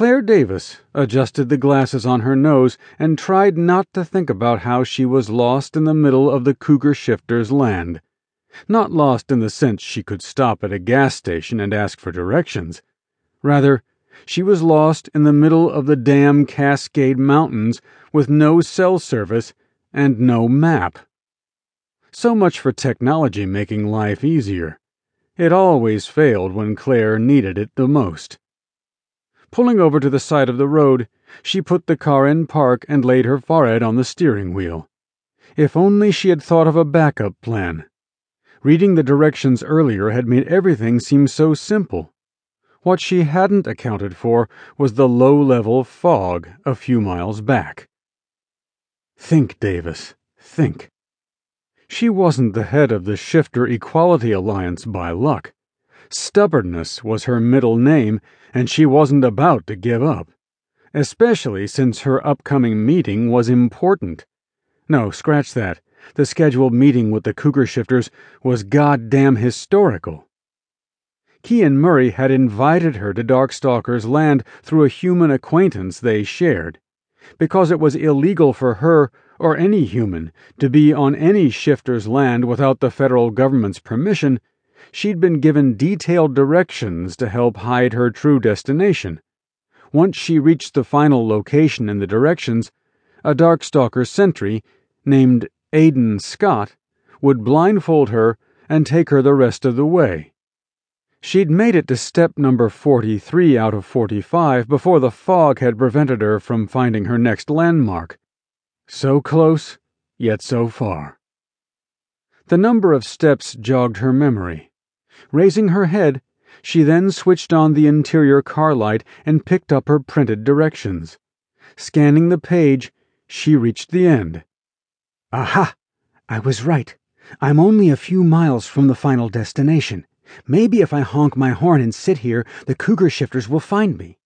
Claire Davis adjusted the glasses on her nose and tried not to think about how she was lost in the middle of the cougar shifters' land. Not lost in the sense she could stop at a gas station and ask for directions. Rather, she was lost in the middle of the damn Cascade Mountains with no cell service and no map. So much for technology making life easier. It always failed when Claire needed it the most. Pulling over to the side of the road, she put the car in park and laid her forehead on the steering wheel. If only she had thought of a backup plan. Reading the directions earlier had made everything seem so simple. What she hadn't accounted for was the low level fog a few miles back. Think, Davis, think. She wasn't the head of the Shifter Equality Alliance by luck. Stubbornness was her middle name, and she wasn't about to give up. Especially since her upcoming meeting was important. No, scratch that. The scheduled meeting with the Cougar Shifters was goddamn historical. Kian Murray had invited her to Darkstalker's land through a human acquaintance they shared. Because it was illegal for her or any human to be on any shifter's land without the federal government's permission, she'd been given detailed directions to help hide her true destination. Once she reached the final location in the directions, a Darkstalker sentry named Aidan Scott would blindfold her and take her the rest of the way. She'd made it to step number 43 out of 45 before the fog had prevented her from finding her next landmark. So close, yet so far. The number of steps jogged her memory. Raising her head, she then switched on the interior car light and picked up her printed directions. Scanning the page, she reached the end. Aha! I was right. I'm only a few miles from the final destination. Maybe if I honk my horn and sit here, the cougar shifters will find me.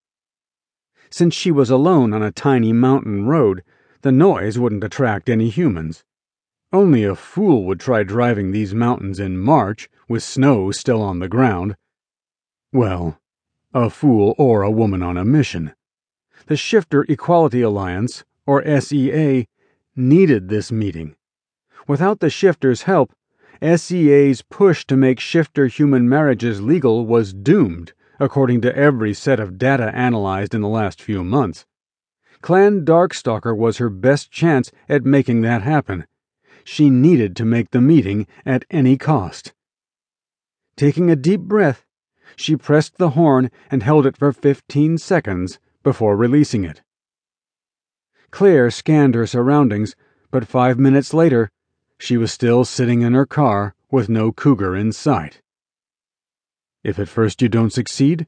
Since she was alone on a tiny mountain road, the noise wouldn't attract any humans. Only a fool would try driving these mountains in March, with snow still on the ground. Well, a fool or a woman on a mission. The Shifter Equality Alliance, or SEA, needed this meeting. Without the shifters' help, SEA's push to make shifter human marriages legal was doomed, according to every set of data analyzed in the last few months. Clan Darkstalker was her best chance at making that happen she needed to make the meeting at any cost. Taking a deep breath, she pressed the horn and held it for 15 seconds before releasing it. Claire scanned her surroundings, but five minutes later, she was still sitting in her car with no cougar in sight. If at first you don't succeed,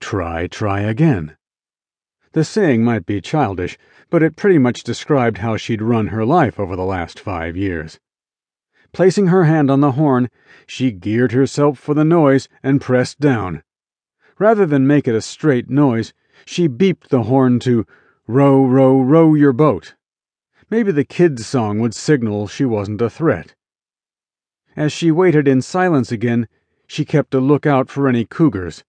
try, try again. The saying might be childish, but it pretty much described how she'd run her life over the last five years. Placing her hand on the horn, she geared herself for the noise and pressed down. Rather than make it a straight noise, she beeped the horn to row, row, row your boat. Maybe the kids' song would signal she wasn't a threat. As she waited in silence again, she kept a lookout for any cougars.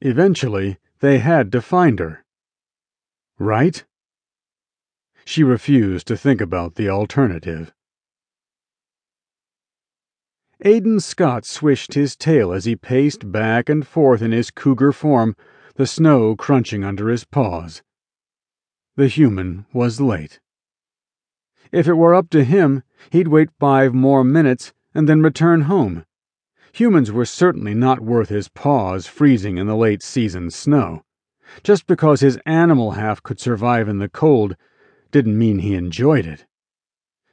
Eventually, they had to find her. Right? She refused to think about the alternative. Aidan Scott swished his tail as he paced back and forth in his cougar form, the snow crunching under his paws. The human was late. If it were up to him, he'd wait five more minutes and then return home. Humans were certainly not worth his paws freezing in the late season snow. Just because his animal half could survive in the cold didn't mean he enjoyed it.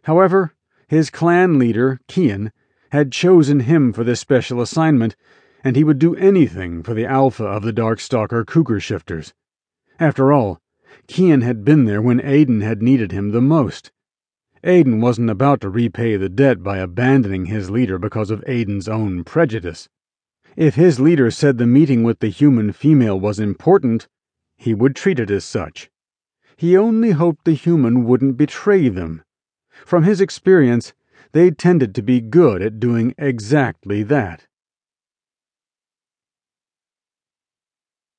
However, his clan leader, Kian, had chosen him for this special assignment, and he would do anything for the alpha of the Darkstalker cougar shifters. After all, Kian had been there when Aidan had needed him the most. Aidan wasn't about to repay the debt by abandoning his leader because of Aidan's own prejudice. If his leader said the meeting with the human female was important, he would treat it as such. He only hoped the human wouldn't betray them. From his experience, they tended to be good at doing exactly that.